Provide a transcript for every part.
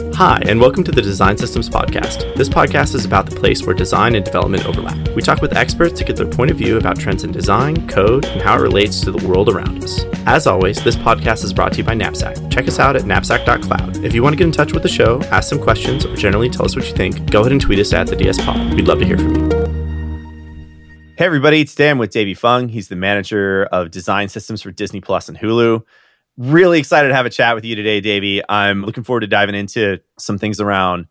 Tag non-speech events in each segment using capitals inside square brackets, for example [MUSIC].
Hi, and welcome to the Design Systems Podcast. This podcast is about the place where design and development overlap. We talk with experts to get their point of view about trends in design, code, and how it relates to the world around us. As always, this podcast is brought to you by Knapsack. Check us out at knapsack.cloud. If you want to get in touch with the show, ask some questions, or generally tell us what you think, go ahead and tweet us at the DS Pod. We'd love to hear from you. Hey, everybody, today I'm with Davey Fung. He's the manager of design systems for Disney Plus and Hulu. Really excited to have a chat with you today, Davey. I'm looking forward to diving into some things around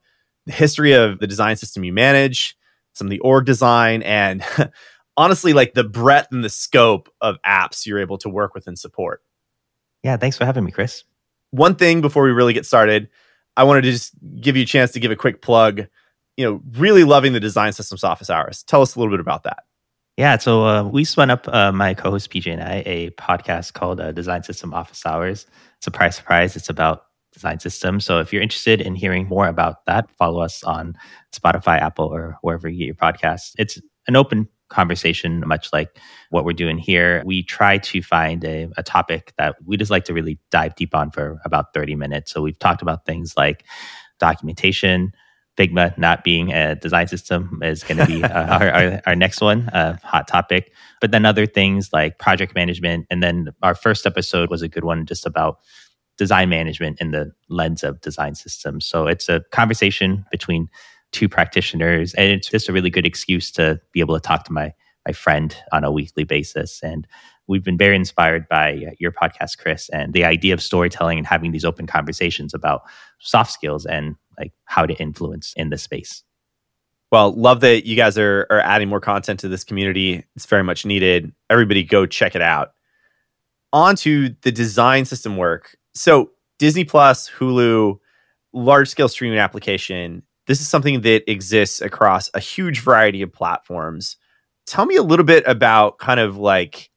the history of the design system you manage, some of the org design, and [LAUGHS] honestly, like the breadth and the scope of apps you're able to work with and support. Yeah, thanks for having me, Chris. One thing before we really get started, I wanted to just give you a chance to give a quick plug. You know, really loving the design systems office hours. Tell us a little bit about that. Yeah, so uh, we spun up uh, my co-host PJ and I a podcast called uh, Design System Office Hours. Surprise, surprise! It's about design systems. So if you're interested in hearing more about that, follow us on Spotify, Apple, or wherever you get your podcasts. It's an open conversation, much like what we're doing here. We try to find a, a topic that we just like to really dive deep on for about 30 minutes. So we've talked about things like documentation Figma not being a design system is going to be uh, [LAUGHS] our, our, our, next one, uh, hot topic. But then other things like project management. And then our first episode was a good one just about design management in the lens of design systems. So it's a conversation between two practitioners. And it's just a really good excuse to be able to talk to my, my friend on a weekly basis. And we've been very inspired by uh, your podcast, Chris, and the idea of storytelling and having these open conversations about soft skills and like how to influence in this space. Well, love that you guys are, are adding more content to this community. It's very much needed. Everybody go check it out. On to the design system work. So, Disney Plus, Hulu, large scale streaming application. This is something that exists across a huge variety of platforms. Tell me a little bit about kind of like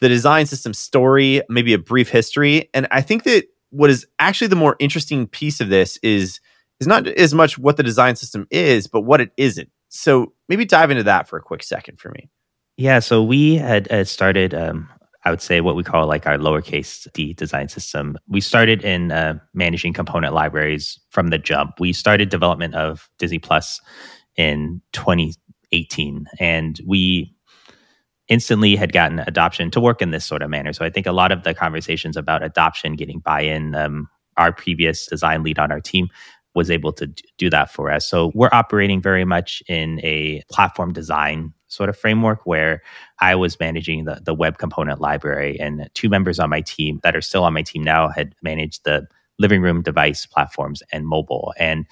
the design system story, maybe a brief history. And I think that what is actually the more interesting piece of this is is not as much what the design system is, but what it isn't. So maybe dive into that for a quick second for me. Yeah, so we had, had started, um, I would say, what we call like our lowercase d design system. We started in uh, managing component libraries from the jump. We started development of Disney Plus in 2018, and we instantly had gotten adoption to work in this sort of manner. So I think a lot of the conversations about adoption, getting buy-in, um, our previous design lead on our team was able to do that for us. So we're operating very much in a platform design sort of framework where I was managing the, the web component library and two members on my team that are still on my team now had managed the living room device platforms and mobile. And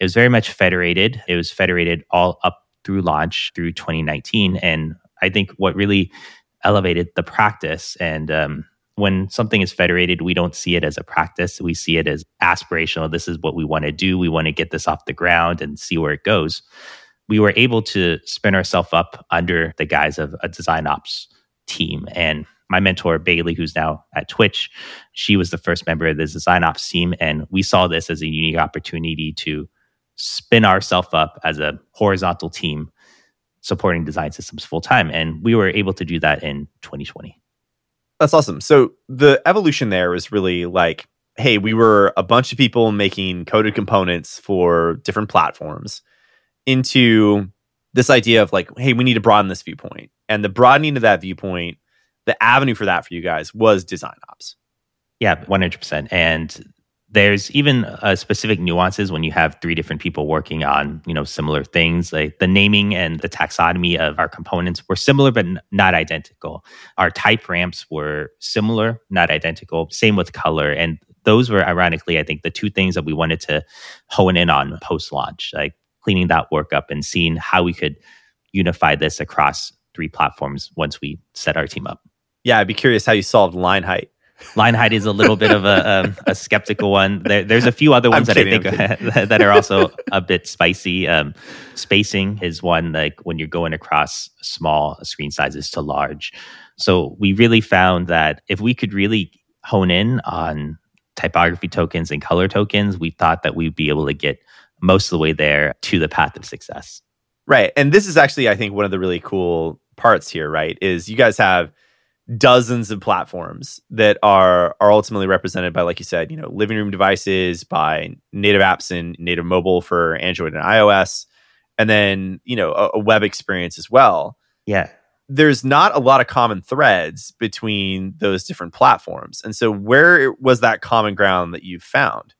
it was very much federated. It was federated all up through launch through 2019. And I think what really elevated the practice and um, when something is federated, we don't see it as a practice. We see it as aspirational. This is what we want to do. We want to get this off the ground and see where it goes. We were able to spin ourselves up under the guise of a design ops team. And my mentor, Bailey, who's now at Twitch, she was the first member of the design ops team. And we saw this as a unique opportunity to spin ourselves up as a horizontal team supporting design systems full time. And we were able to do that in 2020. That's awesome. So the evolution there was really like, hey, we were a bunch of people making coded components for different platforms into this idea of like, hey, we need to broaden this viewpoint. And the broadening of that viewpoint, the avenue for that for you guys was design ops. Yeah, 100%. And there's even uh, specific nuances when you have three different people working on you know similar things. Like the naming and the taxonomy of our components were similar but n- not identical. Our type ramps were similar not identical. Same with color. And those were ironically i think the two things that we wanted to hone in on post launch like cleaning that work up and seeing how we could unify this across three platforms once we set our team up. Yeah i'd be curious how you solved line height line height is a little bit of a, a, a skeptical one. There, there's a few other ones that I think [LAUGHS] that are also a bit spicy. Um, spacing is one like when you're going across small screen sizes to large. So we really found that if we could really hone in on typography tokens and color tokens, we thought that we'd be able to get most of the way there to the path of success. Right. And this is actually, I think, one of the really cool parts here, right? Is you guys have dozens of platforms that are are ultimately represented by like you said you know living room devices by native apps and native mobile for android and ios and then you know a, a web experience as well. Yeah. There's not a lot of common threads between those different platforms. And so where was that common ground that you found?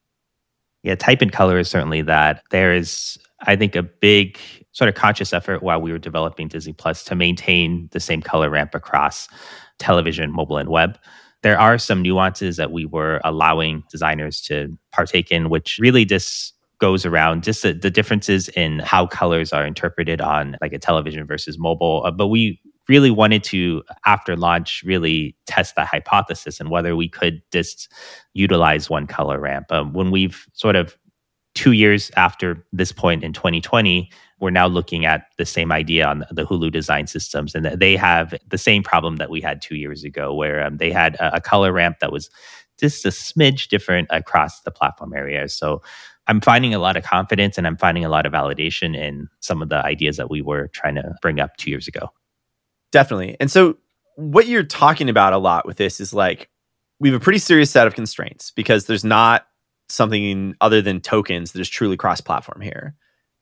Yeah type and color is certainly that. There is i think a big sort of conscious effort while we were developing disney plus to maintain the same color ramp across television, mobile, and web. There are some nuances that we were allowing designers to partake in, which really just goes around just the, the differences in how colors are interpreted on like a television versus mobile. Uh, but we really wanted to, after launch, really test that hypothesis and whether we could just utilize one color ramp. Um, when we've sort of two years after this point in 2020, we're now looking at the same idea on the Hulu design systems, and they have the same problem that we had two years ago, where um, they had a, a, color ramp that was just a smidge different across the platform areas. So I'm finding a lot of confidence and I'm finding a lot of validation in some of the ideas that we were trying to bring up two years ago. Definitely. And so what you're talking about a lot with this is like we have a pretty serious set of constraints because there's not something other than tokens that is truly cross platform here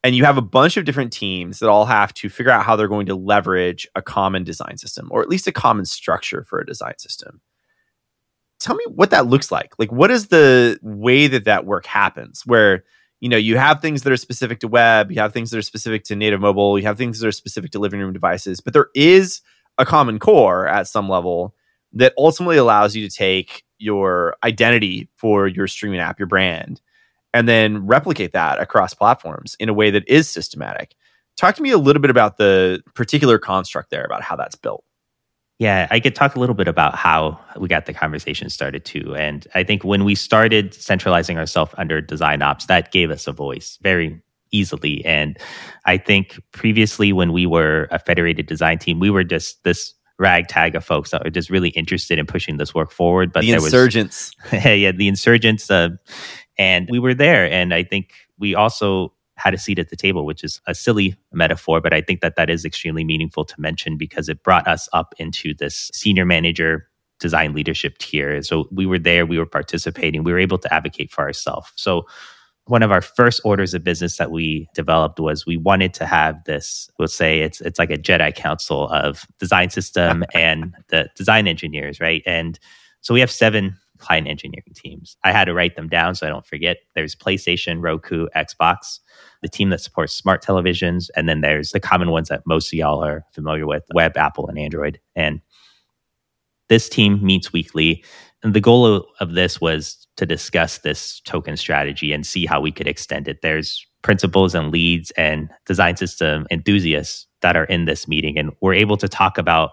and you have a bunch of different teams that all have to figure out how they're going to leverage a common design system or at least a common structure for a design system. Tell me what that looks like. Like what is the way that that work happens where you know you have things that are specific to web you have things that are specific to native mobile you have things that are specific to living room devices but there is a common core at some level that ultimately allows you to take your identity for your streaming app your brand and then replicate that across platforms in a way that is systematic. Talk to me a little bit about the particular construct there, about how that's built. Yeah, I could talk a little bit about how we got the conversation started too. And I think when we started centralizing ourselves under design ops, that gave us a voice very easily. And I think previously, when we were a federated design team, we were just this ragtag of folks that were just really interested in pushing this work forward. But the there insurgents, [LAUGHS] was, yeah, the insurgents, uh, and we were there. And I think we also had a seat at the table, which is a silly metaphor, but I think that that is extremely meaningful to mention because it brought us up into this senior manager design leadership tier. So we were there, we were participating, we were able to advocate for ourselves. So one of our first orders of business that we developed was we wanted to have this we'll say it's it's like a jedi council of design system [LAUGHS] and the design engineers right and so we have seven client engineering teams. I had to write them down so I don't forget. There's PlayStation, Roku, Xbox, the team that supports smart televisions, and then there's the common ones that most of y'all are familiar with web, Apple, and Android. And this team meets weekly. And the goal of, of this was to discuss this token strategy and see how we could extend it. There's principals and leads and design system enthusiasts that are in this meeting. And we're able to talk about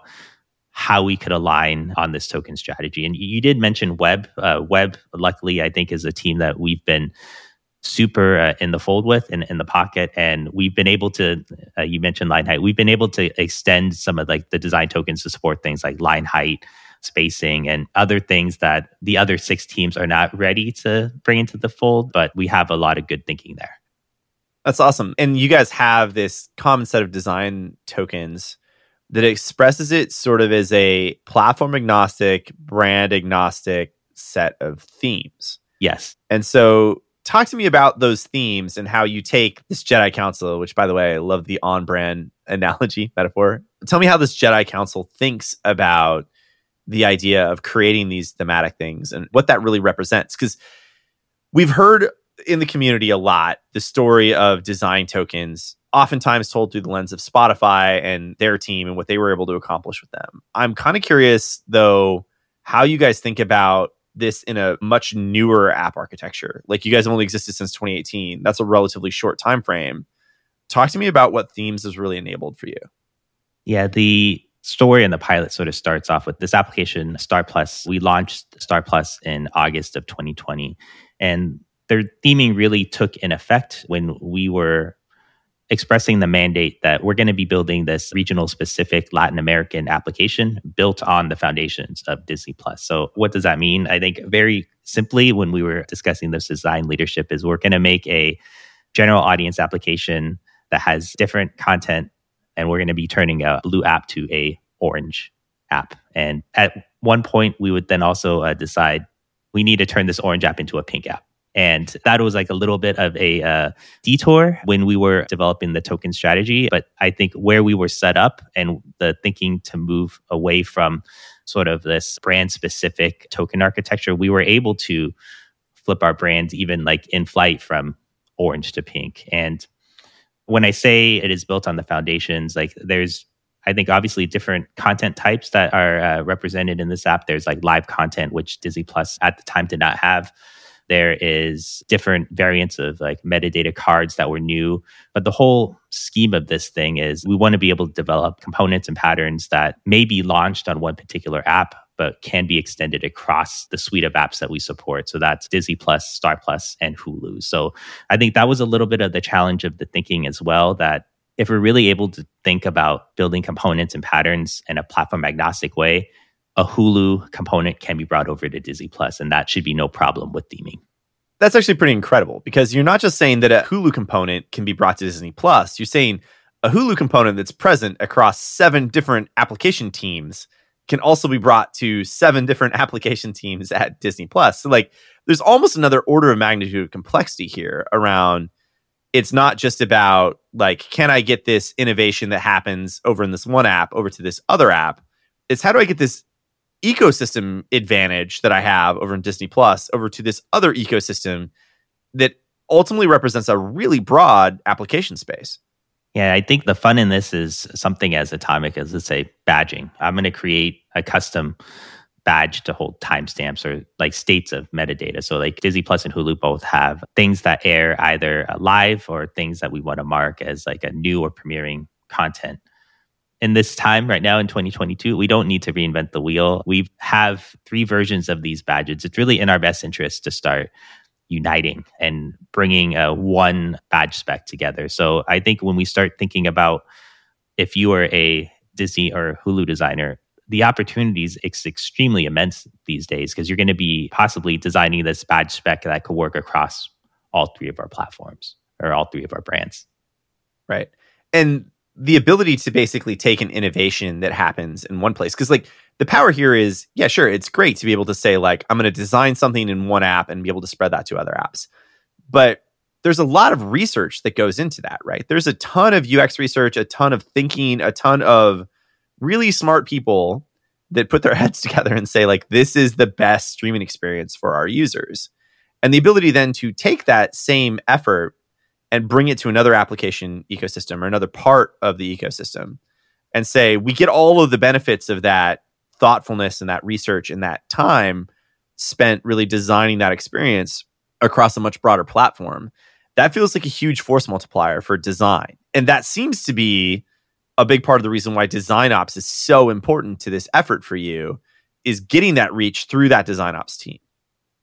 how we could align on this token strategy. And you did mention Web. Uh, Web, luckily, I think, is a team that we've been super uh, in the fold with in, in the pocket and we've been able to uh, you mentioned line height we've been able to extend some of like the design tokens to support things like line height spacing and other things that the other six teams are not ready to bring into the fold but we have a lot of good thinking there that's awesome and you guys have this common set of design tokens that expresses it sort of as a platform agnostic, brand agnostic set of themes. Yes. And so talk to me about those themes and how you take this Jedi Council, which by the way, I love the on brand analogy [LAUGHS] metaphor. Tell me how this Jedi Council thinks about the idea of creating these thematic things and what that really represents. Because we've heard in the community a lot the story of design tokens oftentimes told through the lens of Spotify and their team and what they were able to accomplish with them. I'm kind of curious though how you guys think about this in a much newer app architecture. Like you guys have only existed since 2018. That's a relatively short time frame. Talk to me about what themes has really enabled for you. Yeah, the story and the pilot sort of starts off with this application Star Plus. We launched Star Plus in August of 2020 and their theming really took an effect when we were expressing the mandate that we're going to be building this regional specific Latin American application built on the foundations of Disney Plus. So what does that mean? I think very simply when we were discussing this design leadership is we're going to make a general audience application that has different content and we're going to be turning a blue app to a orange app. And at one point, we would then also uh, decide we need to turn this orange app into a pink app. And that was like a little bit of a uh, detour when we were developing the token strategy. But I think where we were set up and the thinking to move away from sort of this brand specific token architecture, we were able to flip our brand even like in flight from orange to pink. And when I say it is built on the foundations, like there's I think obviously different content types that are uh, represented in this app. There's like live content, which Disney Plus at the time did not have. There is different variants of like metadata cards that were new. But the whole scheme of this thing is we want to be able to develop components and patterns that may be launched on one particular app, but can be extended across the suite of apps that we support. So that's Disney Plus, Star Plus, and Hulu. So I think that was a little bit of the challenge of the thinking as well that if we're really able to think about building components and patterns in a platform agnostic way, a Hulu component can be brought over to Disney Plus, and that should be no problem with theming. That's actually pretty incredible because you're not just saying that a Hulu component can be brought to Disney Plus, you're saying a Hulu component that's present across seven different application teams can also be brought to seven different [LAUGHS] application teams at Disney Plus. So like there's almost another order of magnitude of complexity here around it's not just about like can I get this innovation that happens over in this one app over to this other app. It's how do I get this ecosystem advantage that I have over in Disney Plus over to this other ecosystem that ultimately represents a really broad application space. Yeah, I think the fun in this is something as atomic as let's say badging. I'm going to create a custom badge to hold timestamps or like states of metadata. So like Disney Plus and Hulu both have things that air either live or things that we want to mark as like a new or premiering content. In this time right now in 2022, we don't need to reinvent the wheel. We have three versions of these badges. It's really in our best interest to start uniting and bringing a one badge spec together. So I think when we start thinking about if you are a Disney or Hulu designer, the opportunities is extremely immense these days because you're going to be possibly designing this badge spec that could work across all three of our platforms or all three of our brands. Right. And the ability to basically take an innovation that happens in one place. Because like the power here is yeah sure it's great to be able to say like i'm going to design something in one app and be able to spread that to other apps. But there's a lot of research that goes into that right? There's a ton of ux research a ton of thinking a ton of really smart people that put their [LAUGHS] heads together and say like this is the best streaming experience for our users. And the ability then to take that same effort and bring it to another application ecosystem or another part of the ecosystem and say we get all of the benefits of that thoughtfulness and that research and that time spent really designing that experience across a much broader platform that feels like a huge force multiplier for design and that seems to be a big part of the reason why design ops is so important to this effort for you is getting that reach through that design ops team.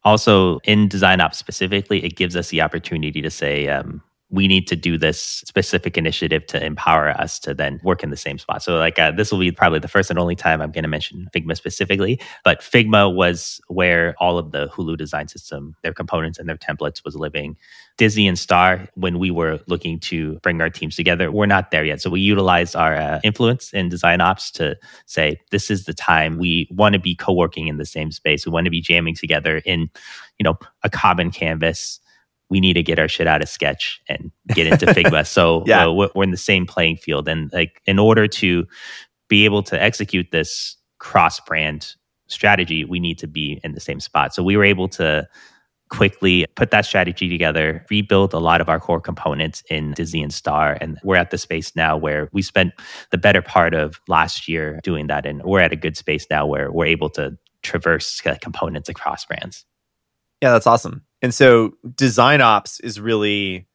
Also, in design ops specifically, it gives us the opportunity to say, um, we need to do this specific initiative to empower us to then work in the same spot. So, like, uh, this will be probably the first and only time I'm going to mention Figma specifically. But Figma was where all of the Hulu design system, their components and their templates was living. Disney and Star, when we were looking to bring our teams together, we're not there yet. So, we utilized our uh, influence in design ops to say, this is the time we want to be co working in the same space. We want to be jamming together in, you know, a common canvas we need to get our shit out of sketch and get into figma. So [LAUGHS] yeah. Uh, we're in the same playing field. And like in order to be able to execute this cross brand strategy we need to be in the same spot. So we were able to quickly put that strategy together rebuild a lot of our core components in disney and star. And we're at the space now where we spent the better part of last year doing that. And we're at a good space now where we're able to traverse components across brands yeah that's awesome and so design ops is really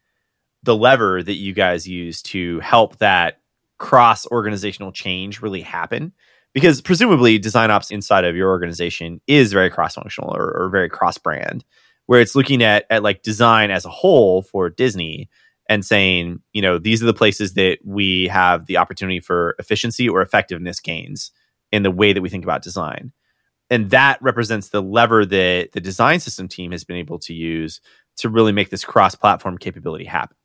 the lever that you guys use to help that cross organizational change really happen. Because presumably design ops inside of your organization is very cross functional or, or, very cross brand, where it's looking at, at like design as a whole for Disney and saying, you know, these are the places that we have the opportunity for efficiency or effectiveness gains in the way that we think about design and that represents the lever that the design system team has been able to use to really make this cross-platform capability happen.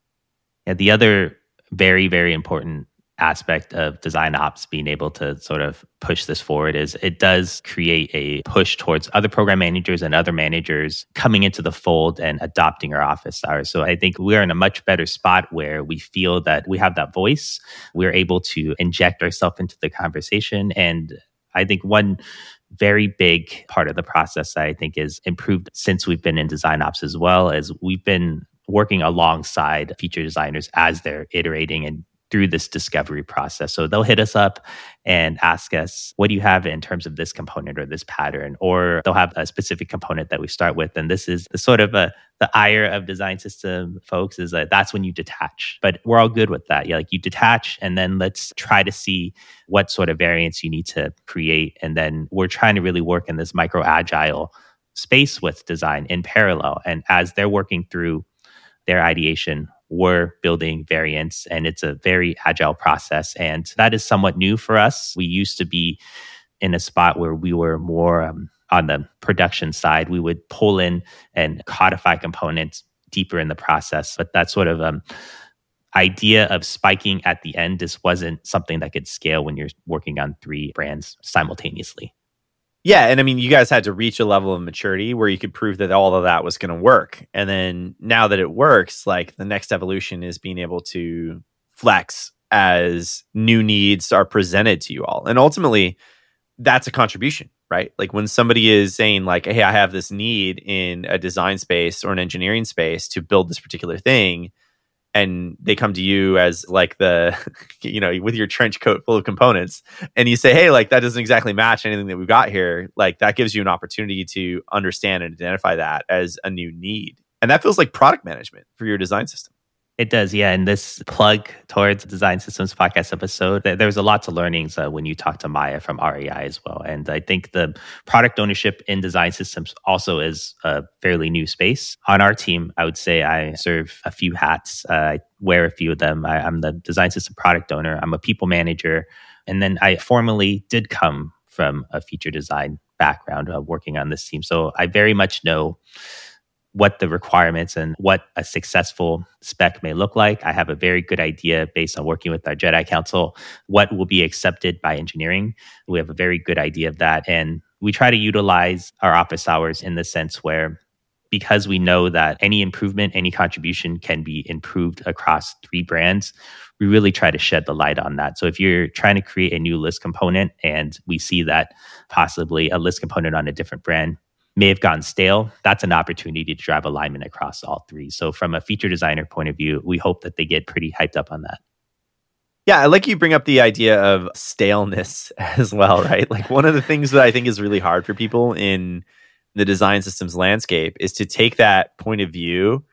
Yeah, the other very very important aspect of design ops being able to sort of push this forward is it does create a push towards other program managers and other managers coming into the fold and adopting our office hours. So I think we're in a much better spot where we feel that we have that voice. We're able to inject ourselves into the conversation. And I think one very big part of the process that I think is improved since we've been in design ops as well as we've been working alongside feature designers as they're iterating and through this discovery process. So they'll hit us up and ask us, what do you have in terms of this component or this pattern? Or they'll have a specific component that we start with. And this is the sort of a, the ire of design system folks is that that's when you detach. But we're all good with that. Yeah, like you detach and then let's try to see what sort of variants you need to create. And then we're trying to really work in this micro agile space with design in parallel. And as they're working through their ideation, we're building variants and it's a very agile process. And that is somewhat new for us. We used to be in a spot where we were more um, on the production side. We would pull in and codify components deeper in the process. But that sort of um, idea of spiking at the end just wasn't something that could scale when you're working on three brands simultaneously. Yeah, and I mean, you guys had to reach a level of maturity where you could prove that all of that was going to work. And then now that it works, like the next evolution is being able to flex as new needs are presented to you all. And ultimately, that's a contribution, right? Like when somebody is saying like, "Hey, I have this need in a design space or an engineering space to build this particular thing." And they come to you as like the [LAUGHS] you know with your trench coat full of components and you say hey like that doesn't exactly match anything that we've got here like that gives you an opportunity to understand and identify that as a new need. And that feels like product management for your design system it does, yeah. And this plug towards Design Systems podcast episode, there was a lot of learnings uh, when you talk to Maya from REI as well. And I think the product ownership in design systems also is a fairly new space. On our team, I would say I serve a few hats. Uh, I wear a few of them. I, I'm the design system product owner. I'm a people manager. And then I formally did come from a feature design background working on this team. So I very much know what the requirements and what a successful spec may look like. I have a very good idea based on working with our JEDI Council, what will be accepted by engineering. We have a very good idea of that. And we try to utilize our office hours in the sense where because we know that any improvement, any contribution can be improved across three brands, we really try to shed the light on that. So if you're trying to create a new list component and we see that possibly a list component on a different brand may have gone stale, that's an opportunity to drive alignment across all three. So, from a feature designer point of view, we hope that they get pretty hyped up on that. Yeah, I like you bring up the idea of staleness [LAUGHS] as well, right? Like one of the things that I think is really hard for people in the design systems landscape is to take that point of view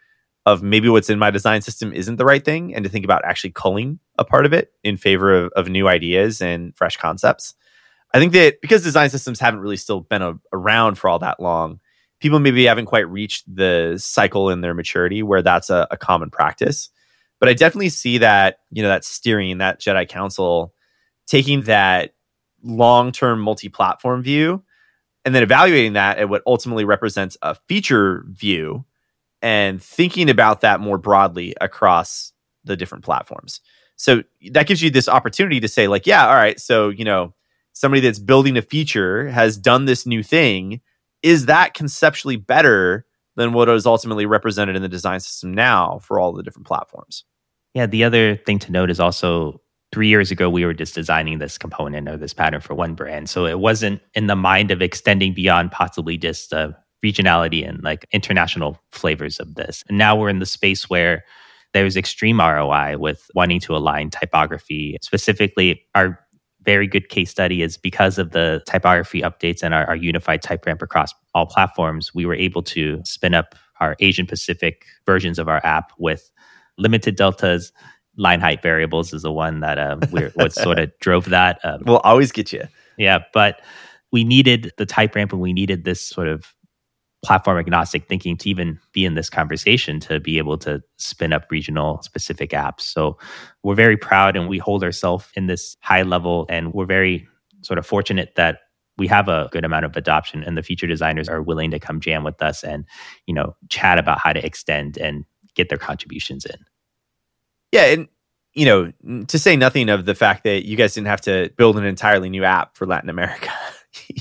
of maybe what's in my design system isn't the right thing and to think about actually culling a part of it in favor of, of new ideas and fresh concepts. I think that because design systems haven't really still been a, around for all that long, people maybe haven't quite reached the cycle in their maturity where that's a, a common practice. But I definitely see that, you know, that steering, that JEDI Council taking that long term multi platform view and then evaluating that at what ultimately represents a feature view and thinking about that more broadly across the different platforms. So that gives you this opportunity to say, like, yeah, all right, so, you know, somebody that's building a feature has done this new thing is that conceptually better than what is ultimately represented in the design system now for all the different platforms? Yeah the other thing to note is also three years ago we were just designing this component or this pattern for one brand. So it wasn't in the mind of extending beyond possibly just uh, regionality and like international flavors of this. And now we're in the space where there's extreme ROI with wanting to align typography. Specifically, our very good case study is because of the typography updates and our, our unified type ramp across all platforms, we were able to spin up our Asian Pacific versions of our app with limited deltas. Line height variables is the one that uh, we're, what sort of [LAUGHS] drove that. Um, we'll always get you. Yeah, but we needed the type ramp and we needed this sort of platform agnostic thinking to even be in this conversation to be able to spin up regional specific apps. So we're very proud and we hold ourselves in this high level and we're very sort of fortunate that we have a good amount of adoption and the feature designers are willing to come jam with us and you know chat about how to extend and get their contributions in. Yeah, and you know, to say nothing of the fact that you guys didn't have to build an entirely new app for Latin America. [LAUGHS]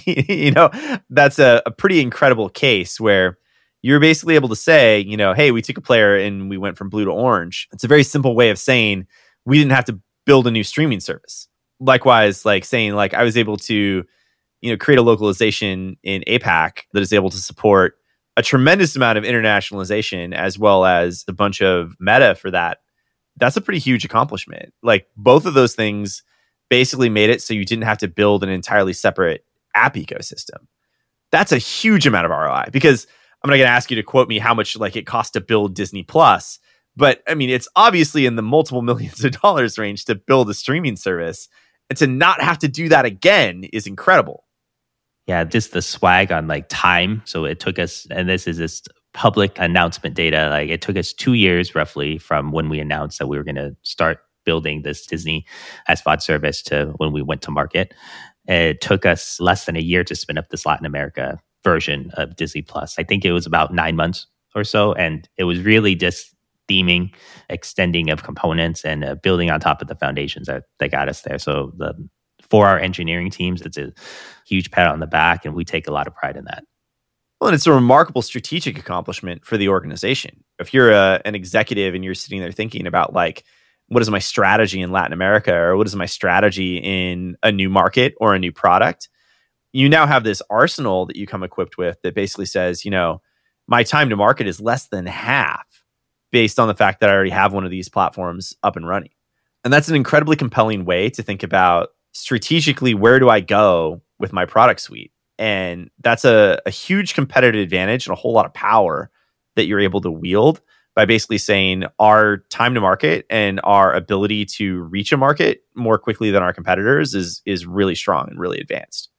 [LAUGHS] you know, that's a, a pretty incredible case where you're basically able to say, you know, hey, we took a player and we went from blue to orange. It's a very simple way of saying we didn't have to build a new streaming service. Likewise, like saying like I was able to, you know, create a localization in APAC that is able to support a tremendous amount of internationalization as well as a bunch of meta for that. That's a pretty huge accomplishment. Like both of those things basically made it so you didn't have to build an entirely separate app ecosystem. That's a huge amount of ROI because I'm not going to ask you to quote me how much like it costs to build Disney Plus, but I mean it's obviously in the multiple [LAUGHS] millions of dollars range to build a streaming service, and to not have to do that again is incredible. Yeah, just the swag on like time. So it took us, and this is just public announcement data. Like it took us two years roughly from when we announced that we were going to start building this Disney SVOD service to when we went to market. It took us less than a year to spin up this Latin America version of Disney Plus. I think it was about nine months or so. And it was really just theming, extending of components, and uh, building on top of the foundations that, that got us there. So the for our engineering teams, it's a huge pat on the back, and we take a lot of pride in that. Well, and it's a remarkable strategic accomplishment for the organization. If you're a, uh, an executive and you're sitting there thinking about like, what is my strategy in Latin America or what is my strategy in a new market or a new product? You now have this arsenal that you come equipped with that basically says, you know, my time to market is less than half based on the fact that I already have one of these platforms up and running. And that's an incredibly compelling way to think about strategically where do I go with my product suite? And that's a, a huge competitive advantage and a whole lot of power that you're able to wield by basically saying our time to market and our ability to reach a market more quickly than our competitors is is really strong and really advanced.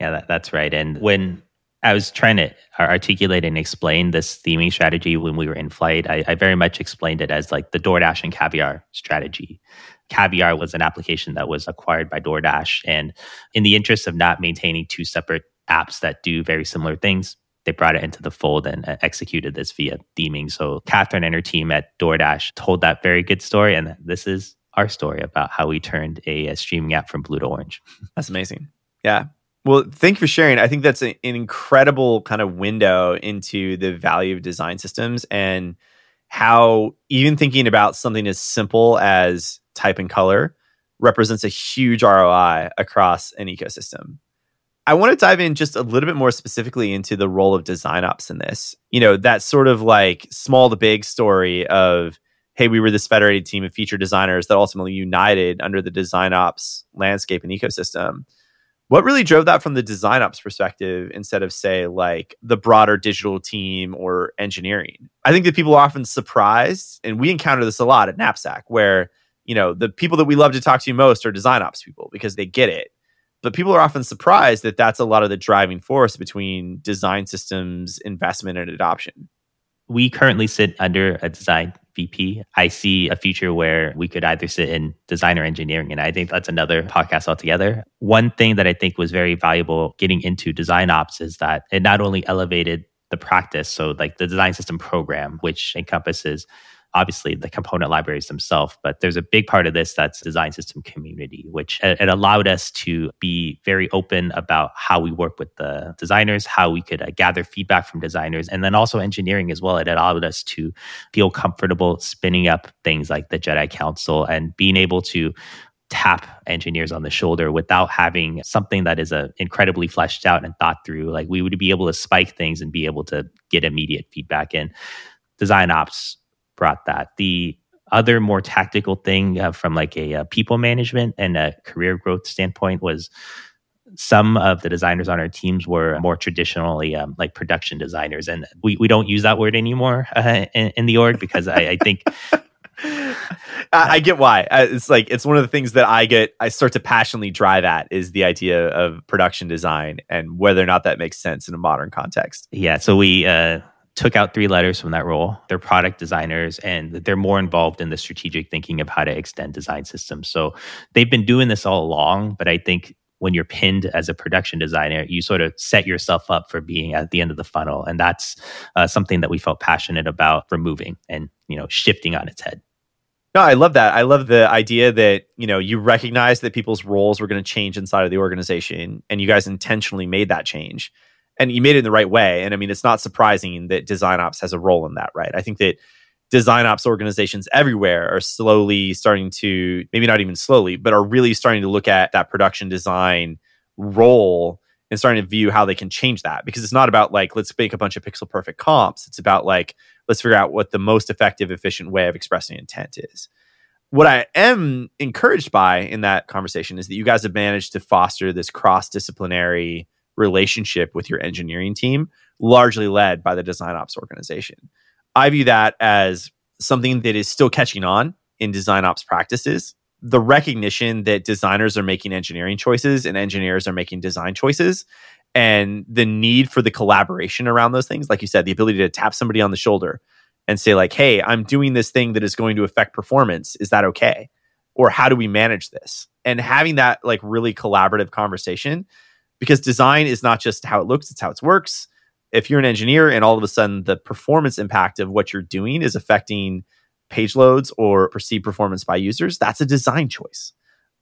Yeah, that, that's right. And when I was trying to articulate and explain this theming strategy when we were in flight, I, I very much explained it as like the DoorDash and Caviar strategy. Caviar was an application that was acquired by DoorDash. And in the interest of not maintaining two separate apps that do very similar things, they brought it into the fold and uh, executed this via theming. So Catherine and her team at DoorDash told that very good story, and this is our story about how we turned a, a streaming app from blue to orange. [LAUGHS] That's amazing. Yeah. Well, thank you for sharing. I think that's an incredible kind of window into the value of design systems and how even thinking about something as simple as type and color represents a huge ROI across an ecosystem. I want to dive in just a little bit more specifically into the role of design ops in this. You know, that sort of like small to big story of, hey, we were this federated team of feature designers that ultimately united under the design ops landscape and ecosystem. What really drove that from the design ops perspective instead of, say, like the broader digital team or engineering? I think that people are often surprised, and we encounter this a lot at Knapsack, where, you know, the people that we love to talk to most are design ops people because they get it but people are often surprised that that's a lot of the driving force between design systems investment and adoption we currently sit under a design VP. I see a future where we could either sit in design or engineering. And I think that's another podcast altogether. One thing that I think was very valuable getting into design ops is that it not only elevated the practice, so like the design system program, which encompasses obviously the component libraries themselves, but there's a big part of this that's design system community, which it allowed us to be very open about how we work with the designers, how we could uh, gather feedback from designers, and then also engineering as well. It allowed us to feel comfortable spinning up things like the Jedi Council and being able to tap engineers on the shoulder without having something that is a uh, incredibly fleshed out and thought through like we would be able to spike things and be able to get immediate feedback in design ops brought that. The other more tactical thing uh, from like a, a, uh, people management and a career growth standpoint was some of the designers on our teams were more traditionally um, like production designers and we, we don't use that word anymore [LAUGHS] uh, in, in, the org because I, I think [LAUGHS] I, get why. It's like it's one of the things that I get. I start to passionately drive at is the idea of production design and whether or not that makes sense in a modern context. Yeah. So we uh, took out three letters from that role. They're product designers and they're more involved in the strategic thinking of how to extend design systems. So they've been doing this all along, but I think when you're pinned as a production designer, you sort of set yourself up for being at the end of the funnel. And that's uh, something that we felt passionate about removing and, you know, shifting on its head. No, I love that. I love the idea that, you know, you recognize that people's roles were going to change inside of the organization and you guys intentionally made that change. And you made it in the right way. And I mean, it's not surprising that design ops has a role in that, right? I think that design ops organizations everywhere are slowly starting to maybe not even slowly, but are really starting to look at that production design role and starting to view how they can change that because it's not about like let's make a bunch of pixel perfect comps. It's about like let's figure out what the most effective, efficient way of expressing intent is. What I am encouraged by in that conversation is that you guys have managed to foster this cross disciplinary relationship with your engineering team, largely led by the design ops organization. I view that as something that is still catching on in design ops practices. The recognition that designers are making engineering choices and engineers are making design choices and the need for the collaboration around those things like you said the ability to tap somebody on the shoulder and say like hey i'm doing this thing that is going to affect performance is that okay or how do we manage this and having that like really collaborative conversation because design is not just how it looks it's how it works if you're an engineer and all of a sudden the performance impact of what you're doing is affecting page loads or perceived performance by users that's a design choice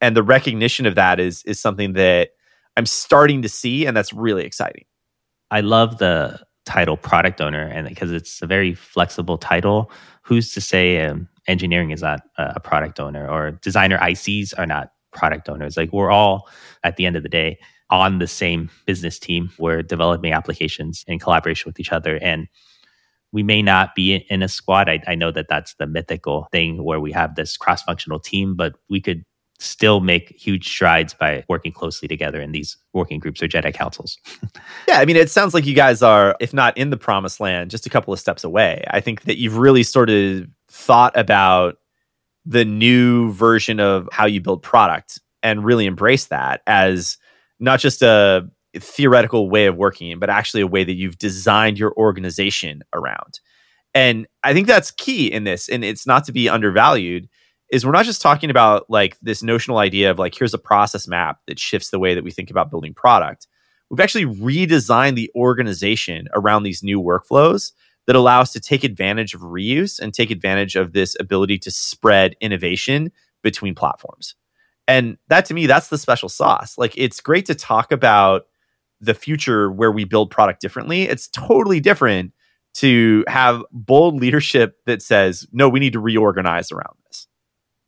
and the recognition of that is is something that I'm starting to see, and that's really exciting. I love the title product owner, and because it's a very flexible title. Who's to say um, engineering is not a product owner or designer ICs are not product owners? Like we're all at the end of the day on the same business team. We're developing applications in collaboration with each other, and we may not be in a squad. I, I know that that's the mythical thing where we have this cross functional team, but we could still make huge strides by working closely together in these working groups or Jedi councils. [LAUGHS] yeah, I mean, it sounds like you guys are, if not in the promised land, just a couple of steps away. I think that you've really sort of thought about the new version of how you build product and really embrace that as not just a theoretical way of working, but actually a way that you've designed your organization around. And I think that's key in this. And it's not to be undervalued is we're not just talking about like this notional idea of like here's a process map that shifts the way that we think about building product. We've actually redesigned the organization around these new workflows that allow us to take advantage of reuse and take advantage of this ability to spread innovation between platforms. And that to me, that's the special sauce. Like it's great to talk about the future where we build product differently. It's totally different to have bold leadership that says, no, we need to reorganize around this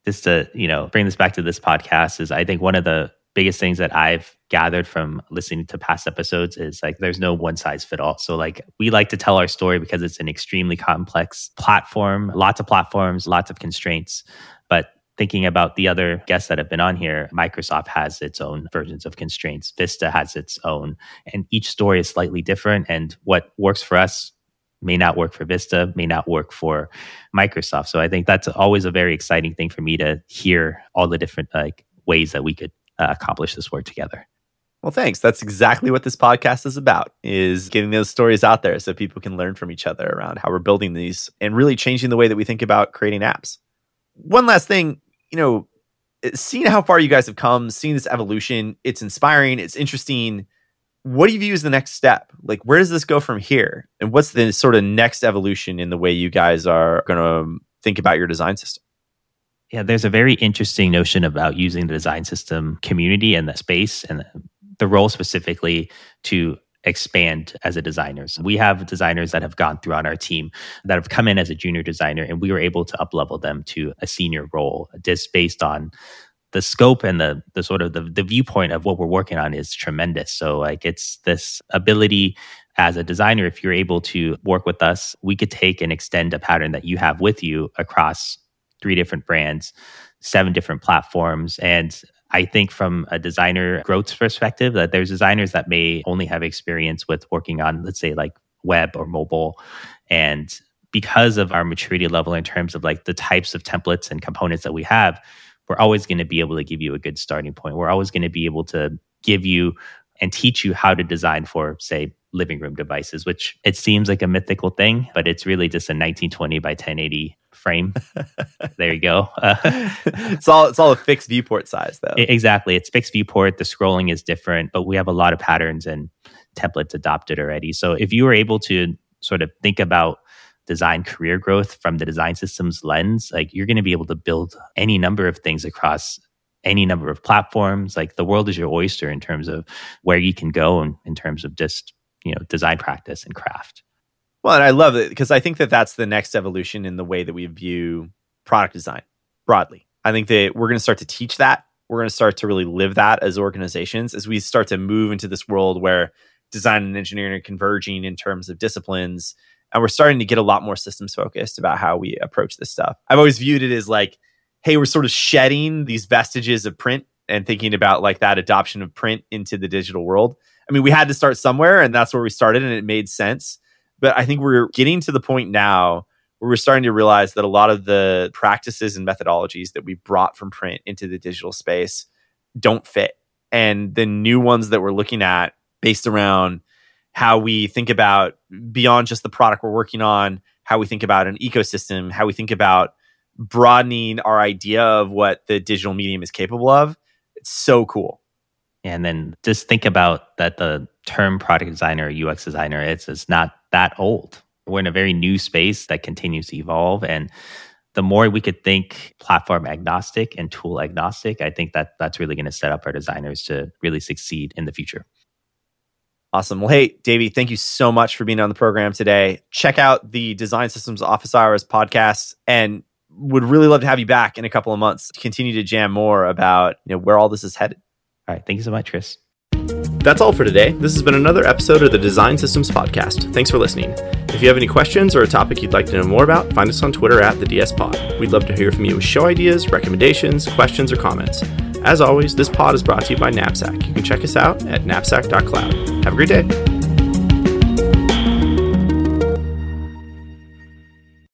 just to you know bring this back to this podcast is i think one of the biggest things that i've gathered from listening to past episodes is like there's no one size fit all so like we like to tell our story because it's an extremely complex platform lots of platforms lots of constraints but thinking about the other guests that have been on here microsoft has its own versions of constraints vista has its own and each story is slightly different and what works for us may not work for Vista, may not work for Microsoft. So I think that's always a very exciting thing for me to hear all the different like ways that we could uh, accomplish this work together. Well, thanks. That's exactly what this podcast is about is getting those stories out there so people can learn from each other around how we're building these and really changing the way that we think about creating apps. One last thing, you know, eh, seeing how far you guys have come, seeing this evolution, it's inspiring, it's interesting what do you view as the next step? Like, where does this go from here? And what's the sort of next evolution in the way you guys are going to um, think about your design system? Yeah, there's a very interesting notion about using the design system community and the space and the role specifically to expand as a designers. We have designers that have gone through on our team that have come in as a junior designer and we were able to uplevel them to a senior role just based on the scope and the the sort of the, the viewpoint of what we're working on is tremendous. So like it's this ability as a designer, if you're able to work with us, we could take and extend a pattern that you have with you across three different brands, seven different platforms. And I think from a designer growth perspective, that there's designers that may only have experience with working on, let's say, like web or mobile. And because of our maturity level in terms of like the types of templates and components that we have, we're always going to be able to give you a good starting point. We're always going to be able to give you and teach you how to design for, say, living room devices, which it seems like a mythical thing, but it's really just a 1920 by 1080 frame. [LAUGHS] there you go. Uh, [LAUGHS] it's all it's all a fixed viewport size, though. Exactly, it's fixed viewport. The scrolling is different, but we have a lot of patterns and templates adopted already. So if you were able to sort of think about design career growth from the design systems lens, like you're going to be able to build any number of things across any number of platforms. Like the world is your oyster in terms of where you can go and in terms of just, you know, design practice and craft. Well, and I love it because I think that that's the next evolution in the way that we view product design broadly. I think that we're going to start to teach that. We're going to start to really live that as organizations as we start to move into this world where design and engineering are converging in terms of disciplines. And we're starting to get a lot more systems focused about how we approach this stuff. I've always viewed it as like, hey, we're sort of shedding these vestiges of print and thinking about like that adoption of print into the digital world. I mean, we had to start somewhere and that's where we started and it made sense. But I think we're getting to the point now where we're starting to realize that a lot of the practices and methodologies that we brought from print into the digital space don't fit. And the new ones that we're looking at based around how we think about beyond just the product we're working on, how we think about an ecosystem, how we think about broadening our idea of what the digital medium is capable of. It's so cool. And then just think about that the term product designer, UX designer, it's, it's not that old. We're in a very new space that continues to evolve. And the more we could think platform agnostic and tool agnostic, I think that that's really going to set up our designers to really succeed in the future. Awesome. Well, hey, Davey, thank you so much for being on the program today. Check out the Design Systems Office Hours podcast and would really love to have you back in a couple of months to continue to jam more about you know where all this is headed. All right. Thank you so much, Chris. That's all for today. This has been another episode of the Design Systems Podcast. Thanks for listening. If you have any questions or a topic you'd like to know more about, find us on Twitter at the DS Pod. We'd love to hear from you with show ideas, recommendations, questions, or comments. As always, this pod is brought to you by Knapsack. You can check us out at knapsack.cloud. Have a great day.